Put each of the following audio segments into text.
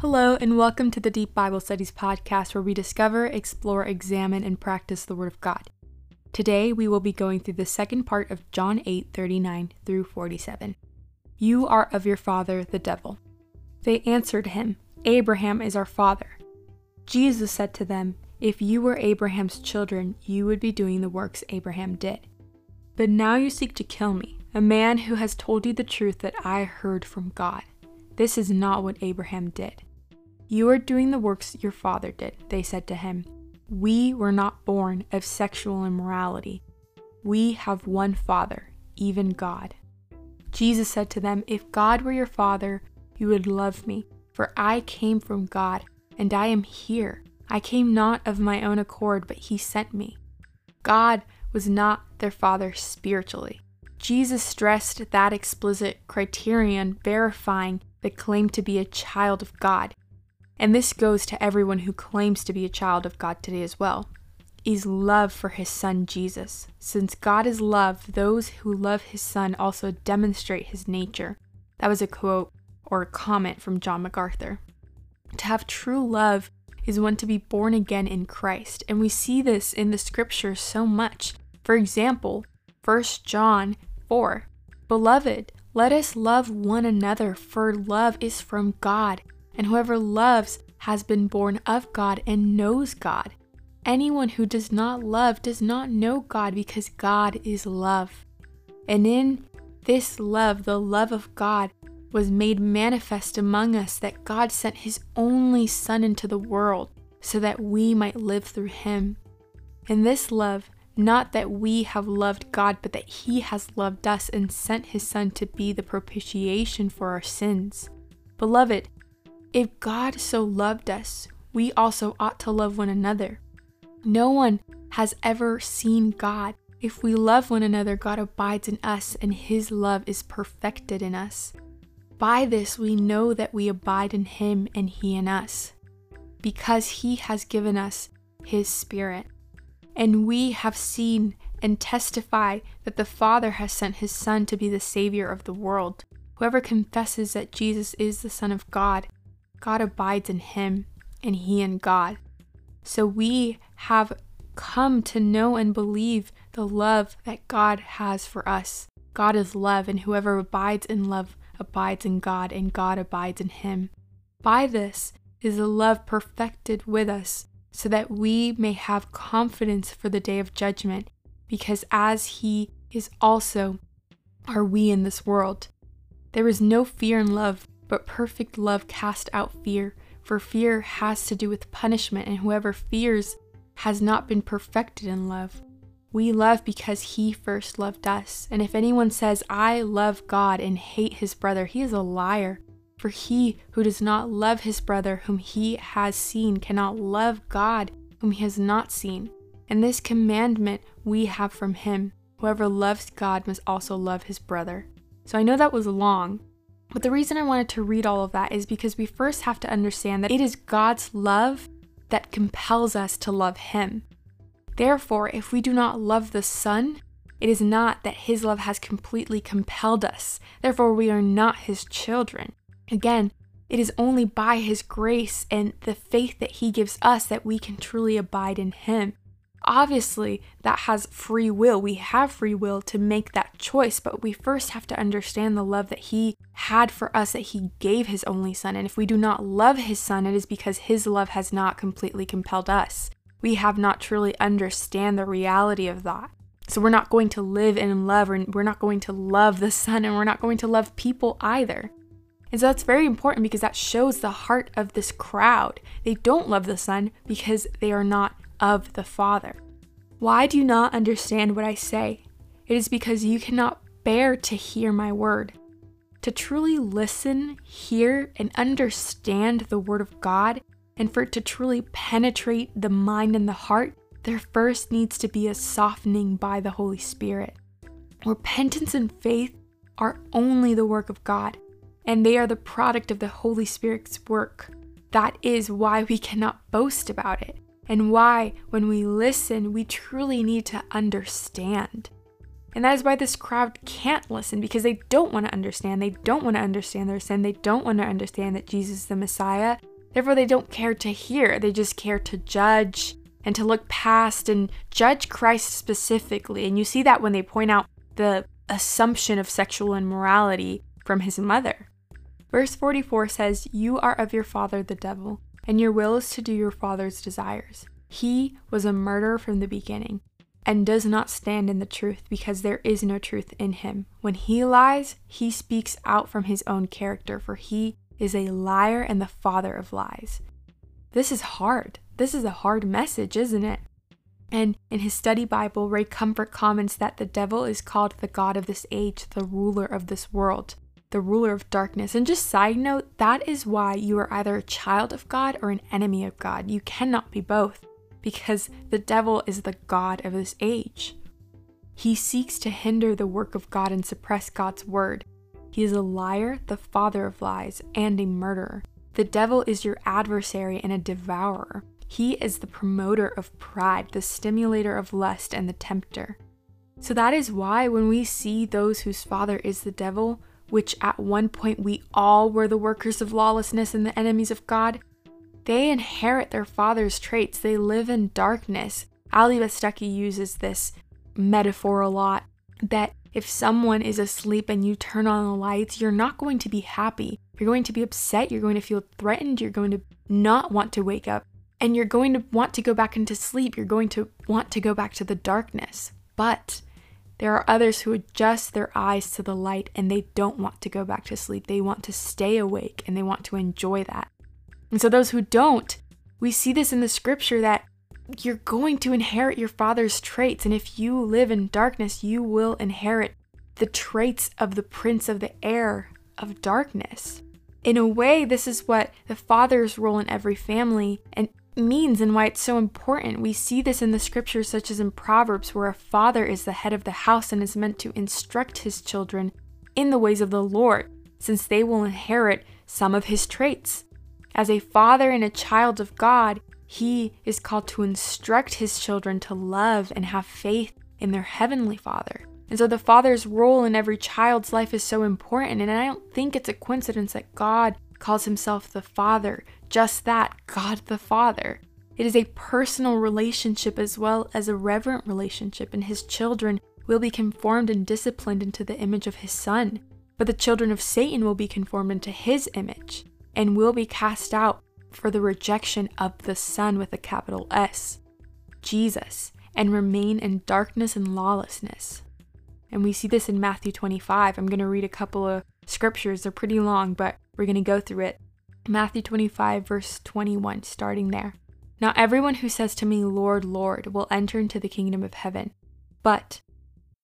Hello, and welcome to the Deep Bible Studies podcast, where we discover, explore, examine, and practice the Word of God. Today, we will be going through the second part of John 8 39 through 47. You are of your father, the devil. They answered him, Abraham is our father. Jesus said to them, If you were Abraham's children, you would be doing the works Abraham did. But now you seek to kill me, a man who has told you the truth that I heard from God. This is not what Abraham did. You are doing the works your father did, they said to him. We were not born of sexual immorality. We have one Father, even God. Jesus said to them, If God were your Father, you would love me, for I came from God, and I am here. I came not of my own accord, but He sent me. God was not their Father spiritually. Jesus stressed that explicit criterion verifying the claim to be a child of God and this goes to everyone who claims to be a child of God today as well, is love for his son Jesus. Since God is love, those who love his son also demonstrate his nature. That was a quote or a comment from John MacArthur. To have true love is one to be born again in Christ, and we see this in the scriptures so much. For example, 1 John 4 Beloved, let us love one another, for love is from God and whoever loves has been born of God and knows God. Anyone who does not love does not know God because God is love. And in this love, the love of God, was made manifest among us that God sent his only Son into the world so that we might live through him. In this love, not that we have loved God, but that he has loved us and sent his Son to be the propitiation for our sins. Beloved, if God so loved us, we also ought to love one another. No one has ever seen God. If we love one another, God abides in us, and his love is perfected in us. By this we know that we abide in him and he in us, because he has given us his Spirit. And we have seen and testify that the Father has sent his Son to be the Savior of the world. Whoever confesses that Jesus is the Son of God God abides in him, and he in God. So we have come to know and believe the love that God has for us. God is love, and whoever abides in love abides in God, and God abides in him. By this is the love perfected with us, so that we may have confidence for the day of judgment, because as he is also, are we in this world. There is no fear in love but perfect love casts out fear, for fear has to do with punishment, and whoever fears has not been perfected in love. We love because he first loved us. And if anyone says, I love God and hate his brother, he is a liar. For he who does not love his brother whom he has seen cannot love God whom he has not seen. And this commandment we have from him whoever loves God must also love his brother. So I know that was long, but the reason I wanted to read all of that is because we first have to understand that it is God's love that compels us to love Him. Therefore, if we do not love the Son, it is not that His love has completely compelled us. Therefore, we are not His children. Again, it is only by His grace and the faith that He gives us that we can truly abide in Him. Obviously, that has free will. We have free will to make that choice, but we first have to understand the love that He had for us, that He gave His only Son. And if we do not love His Son, it is because His love has not completely compelled us. We have not truly understand the reality of that. So we're not going to live in love, or we're not going to love the Son, and we're not going to love people either. And so that's very important because that shows the heart of this crowd. They don't love the Son because they are not of the Father. Why do you not understand what I say? It is because you cannot bear to hear my word. To truly listen, hear, and understand the word of God, and for it to truly penetrate the mind and the heart, there first needs to be a softening by the Holy Spirit. Repentance and faith are only the work of God, and they are the product of the Holy Spirit's work. That is why we cannot boast about it and why, when we listen, we truly need to understand. And that is why this crowd can't listen because they don't want to understand. They don't want to understand their sin. They don't want to understand that Jesus is the Messiah. Therefore, they don't care to hear. They just care to judge and to look past and judge Christ specifically. And you see that when they point out the assumption of sexual immorality from his mother. Verse 44 says, You are of your father the devil, and your will is to do your father's desires. He was a murderer from the beginning and does not stand in the truth because there is no truth in him. When he lies, he speaks out from his own character, for he is a liar and the father of lies. This is hard. This is a hard message, isn't it? And in his study Bible, Ray Comfort comments that the devil is called the God of this age, the ruler of this world, the ruler of darkness. And just side note, that is why you are either a child of God or an enemy of God. You cannot be both, because the devil is the God of this age. He seeks to hinder the work of God and suppress God's word. He is a liar, the father of lies, and a murderer. The devil is your adversary and a devourer. He is the promoter of pride, the stimulator of lust, and the tempter. So that is why when we see those whose father is the devil, which at one point we all were the workers of lawlessness and the enemies of God, they inherit their father's traits. They live in darkness. Ali Bestaki uses this metaphor a lot that if someone is asleep and you turn on the lights, you're not going to be happy. You're going to be upset. You're going to feel threatened. You're going to not want to wake up and you're going to want to go back into sleep. You're going to want to go back to the darkness. But there are others who adjust their eyes to the light and they don't want to go back to sleep. They want to stay awake and they want to enjoy that. And so, those who don't, we see this in the scripture that you're going to inherit your father's traits. And if you live in darkness, you will inherit the traits of the prince of the air of darkness. In a way, this is what the father's role in every family and means and why it's so important. We see this in the scriptures, such as in Proverbs, where a father is the head of the house and is meant to instruct his children in the ways of the Lord, since they will inherit some of his traits. As a father and a child of God, he is called to instruct his children to love and have faith in their heavenly father. And so the father's role in every child's life is so important. And I don't think it's a coincidence that God calls himself the Father. Just that, God the Father. It is a personal relationship as well as a reverent relationship, and his children will be conformed and disciplined into the image of his Son. But the children of Satan will be conformed into his image and will be cast out for the rejection of the Son with a capital S, Jesus, and remain in darkness and lawlessness. And we see this in Matthew 25. I'm going to read a couple of scriptures. They're pretty long, but we're going to go through it. Matthew 25, verse 21, starting there. Not everyone who says to me, Lord, Lord, will enter into the kingdom of heaven, but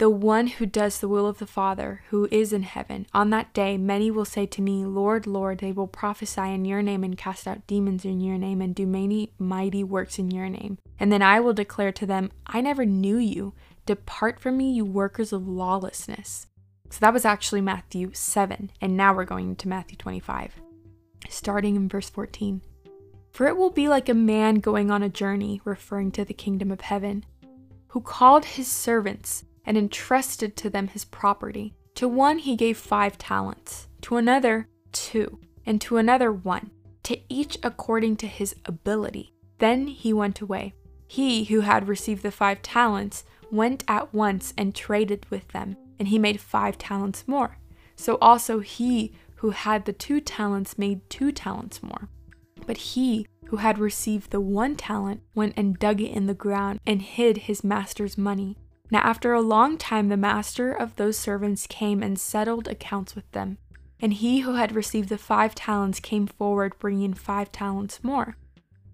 the one who does the will of the Father who is in heaven. On that day, many will say to me, Lord, Lord, they will prophesy in your name and cast out demons in your name and do many mighty works in your name. And then I will declare to them, I never knew you. Depart from me, you workers of lawlessness. So that was actually Matthew 7, and now we're going to Matthew 25, starting in verse 14. For it will be like a man going on a journey, referring to the kingdom of heaven, who called his servants and entrusted to them his property. To one he gave five talents, to another two, and to another one, to each according to his ability. Then he went away. He who had received the five talents went at once and traded with them, and he made five talents more. So also he who had the two talents made two talents more. But he who had received the one talent went and dug it in the ground and hid his master's money. Now, after a long time, the master of those servants came and settled accounts with them. And he who had received the five talents came forward, bringing five talents more.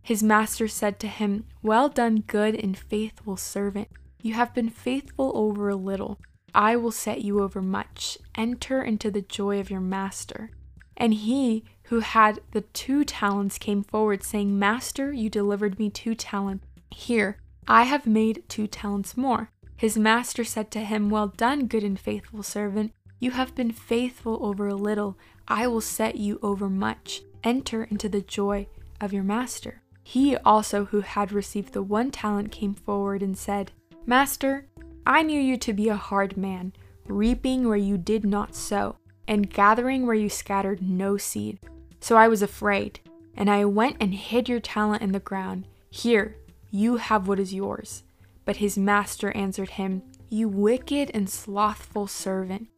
His master said to him, Well done, good and faithful servant. You have been faithful over a little. I will set you over much. Enter into the joy of your master. And he who had the two talents came forward, saying, Master, you delivered me two talents. Here, I have made two talents more. His master said to him, Well done, good and faithful servant. You have been faithful over a little. I will set you over much. Enter into the joy of your master. He also, who had received the one talent, came forward and said, Master, I knew you to be a hard man, reaping where you did not sow, and gathering where you scattered no seed. So I was afraid, and I went and hid your talent in the ground. Here, you have what is yours. But his master answered him, You wicked and slothful servant.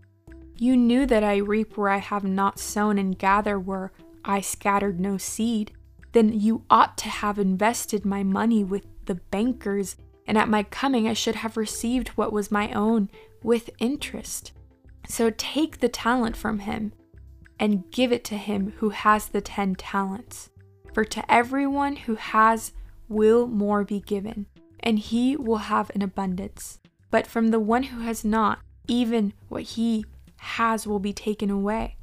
You knew that I reap where I have not sown and gather where I scattered no seed. Then you ought to have invested my money with the bankers, and at my coming I should have received what was my own with interest. So take the talent from him and give it to him who has the ten talents. For to everyone who has will more be given, and he will have an abundance. But from the one who has not, even what he has will be taken away.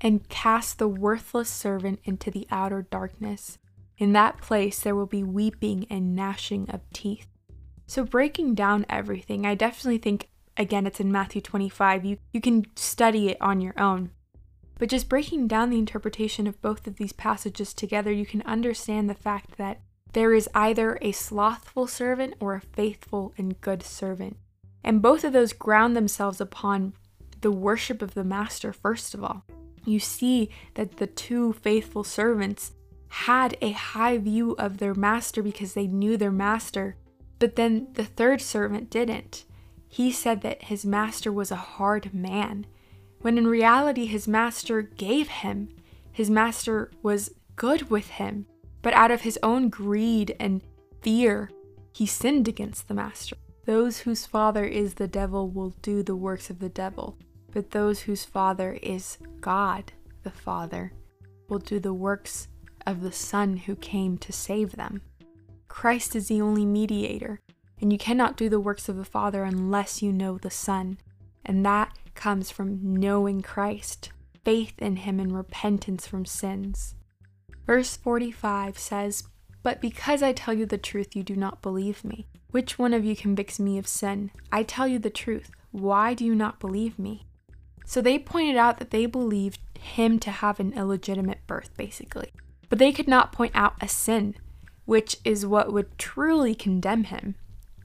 And cast the worthless servant into the outer darkness. In that place there will be weeping and gnashing of teeth. So, breaking down everything, I definitely think, again, it's in Matthew 25. You, you can study it on your own. But just breaking down the interpretation of both of these passages together, you can understand the fact that there is either a slothful servant or a faithful and good servant. And both of those ground themselves upon the worship of the master, first of all. You see that the two faithful servants had a high view of their master because they knew their master, but then the third servant didn't. He said that his master was a hard man, when in reality his master gave him. His master was good with him, but out of his own greed and fear, he sinned against the master. Those whose father is the devil will do the works of the devil, but those whose father is God, the Father, will do the works of the Son who came to save them. Christ is the only mediator, and you cannot do the works of the Father unless you know the Son, and that comes from knowing Christ, faith in Him, and repentance from sins. Verse 45 says, But because I tell you the truth, you do not believe me. Which one of you convicts me of sin? I tell you the truth. Why do you not believe me? So they pointed out that they believed him to have an illegitimate birth, basically. But they could not point out a sin, which is what would truly condemn him.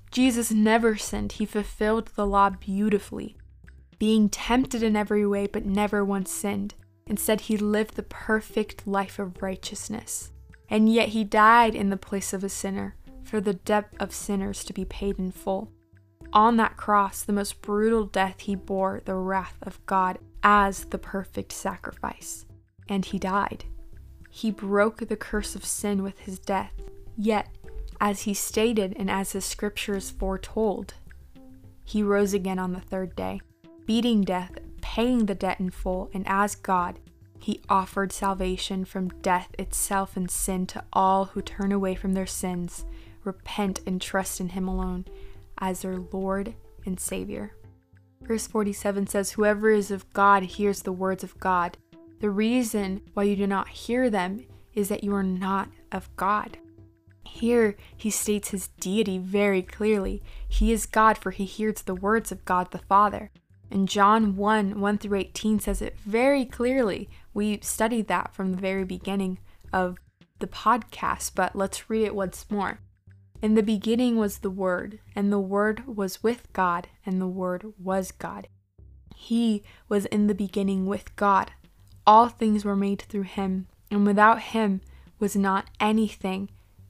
Jesus never sinned, he fulfilled the law beautifully, being tempted in every way, but never once sinned. Instead, he lived the perfect life of righteousness. And yet, he died in the place of a sinner, for the debt of sinners to be paid in full. On that cross, the most brutal death, he bore the wrath of God as the perfect sacrifice. And he died. He broke the curse of sin with his death. Yet, as he stated and as the scriptures foretold, he rose again on the third day, beating death, paying the debt in full, and as God, he offered salvation from death itself and sin to all who turn away from their sins, repent, and trust in him alone as their Lord and Savior. Verse 47 says, Whoever is of God hears the words of God. The reason why you do not hear them is that you are not of God. Here he states his deity very clearly. He is God, for he hears the words of God the Father. And John 1 1 through 18 says it very clearly. We studied that from the very beginning of the podcast, but let's read it once more. In the beginning was the Word, and the Word was with God, and the Word was God. He was in the beginning with God. All things were made through him, and without him was not anything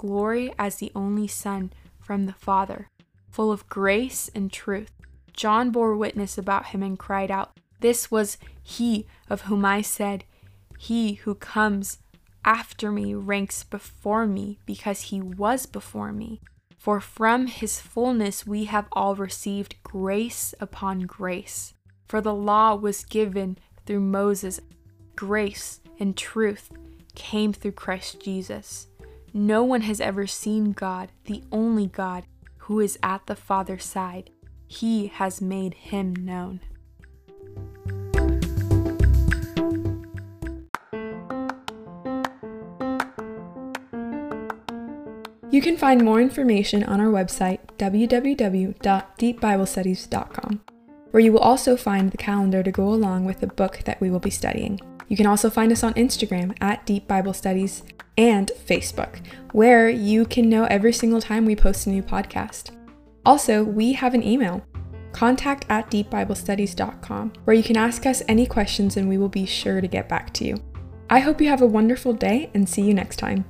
glory as the only Son from the Father, full of grace and truth. John bore witness about him and cried out, This was he of whom I said, He who comes after me ranks before me because he was before me. For from his fullness we have all received grace upon grace. For the law was given through Moses, grace and truth came through Christ Jesus. No one has ever seen God, the only God, who is at the Father's side. He has made him known. You can find more information on our website, www.deepbiblestudies.com, where you will also find the calendar to go along with the book that we will be studying. You can also find us on Instagram at Deep Bible Studies and Facebook, where you can know every single time we post a new podcast. Also, we have an email, contact at deepbiblestudies.com, where you can ask us any questions and we will be sure to get back to you. I hope you have a wonderful day and see you next time.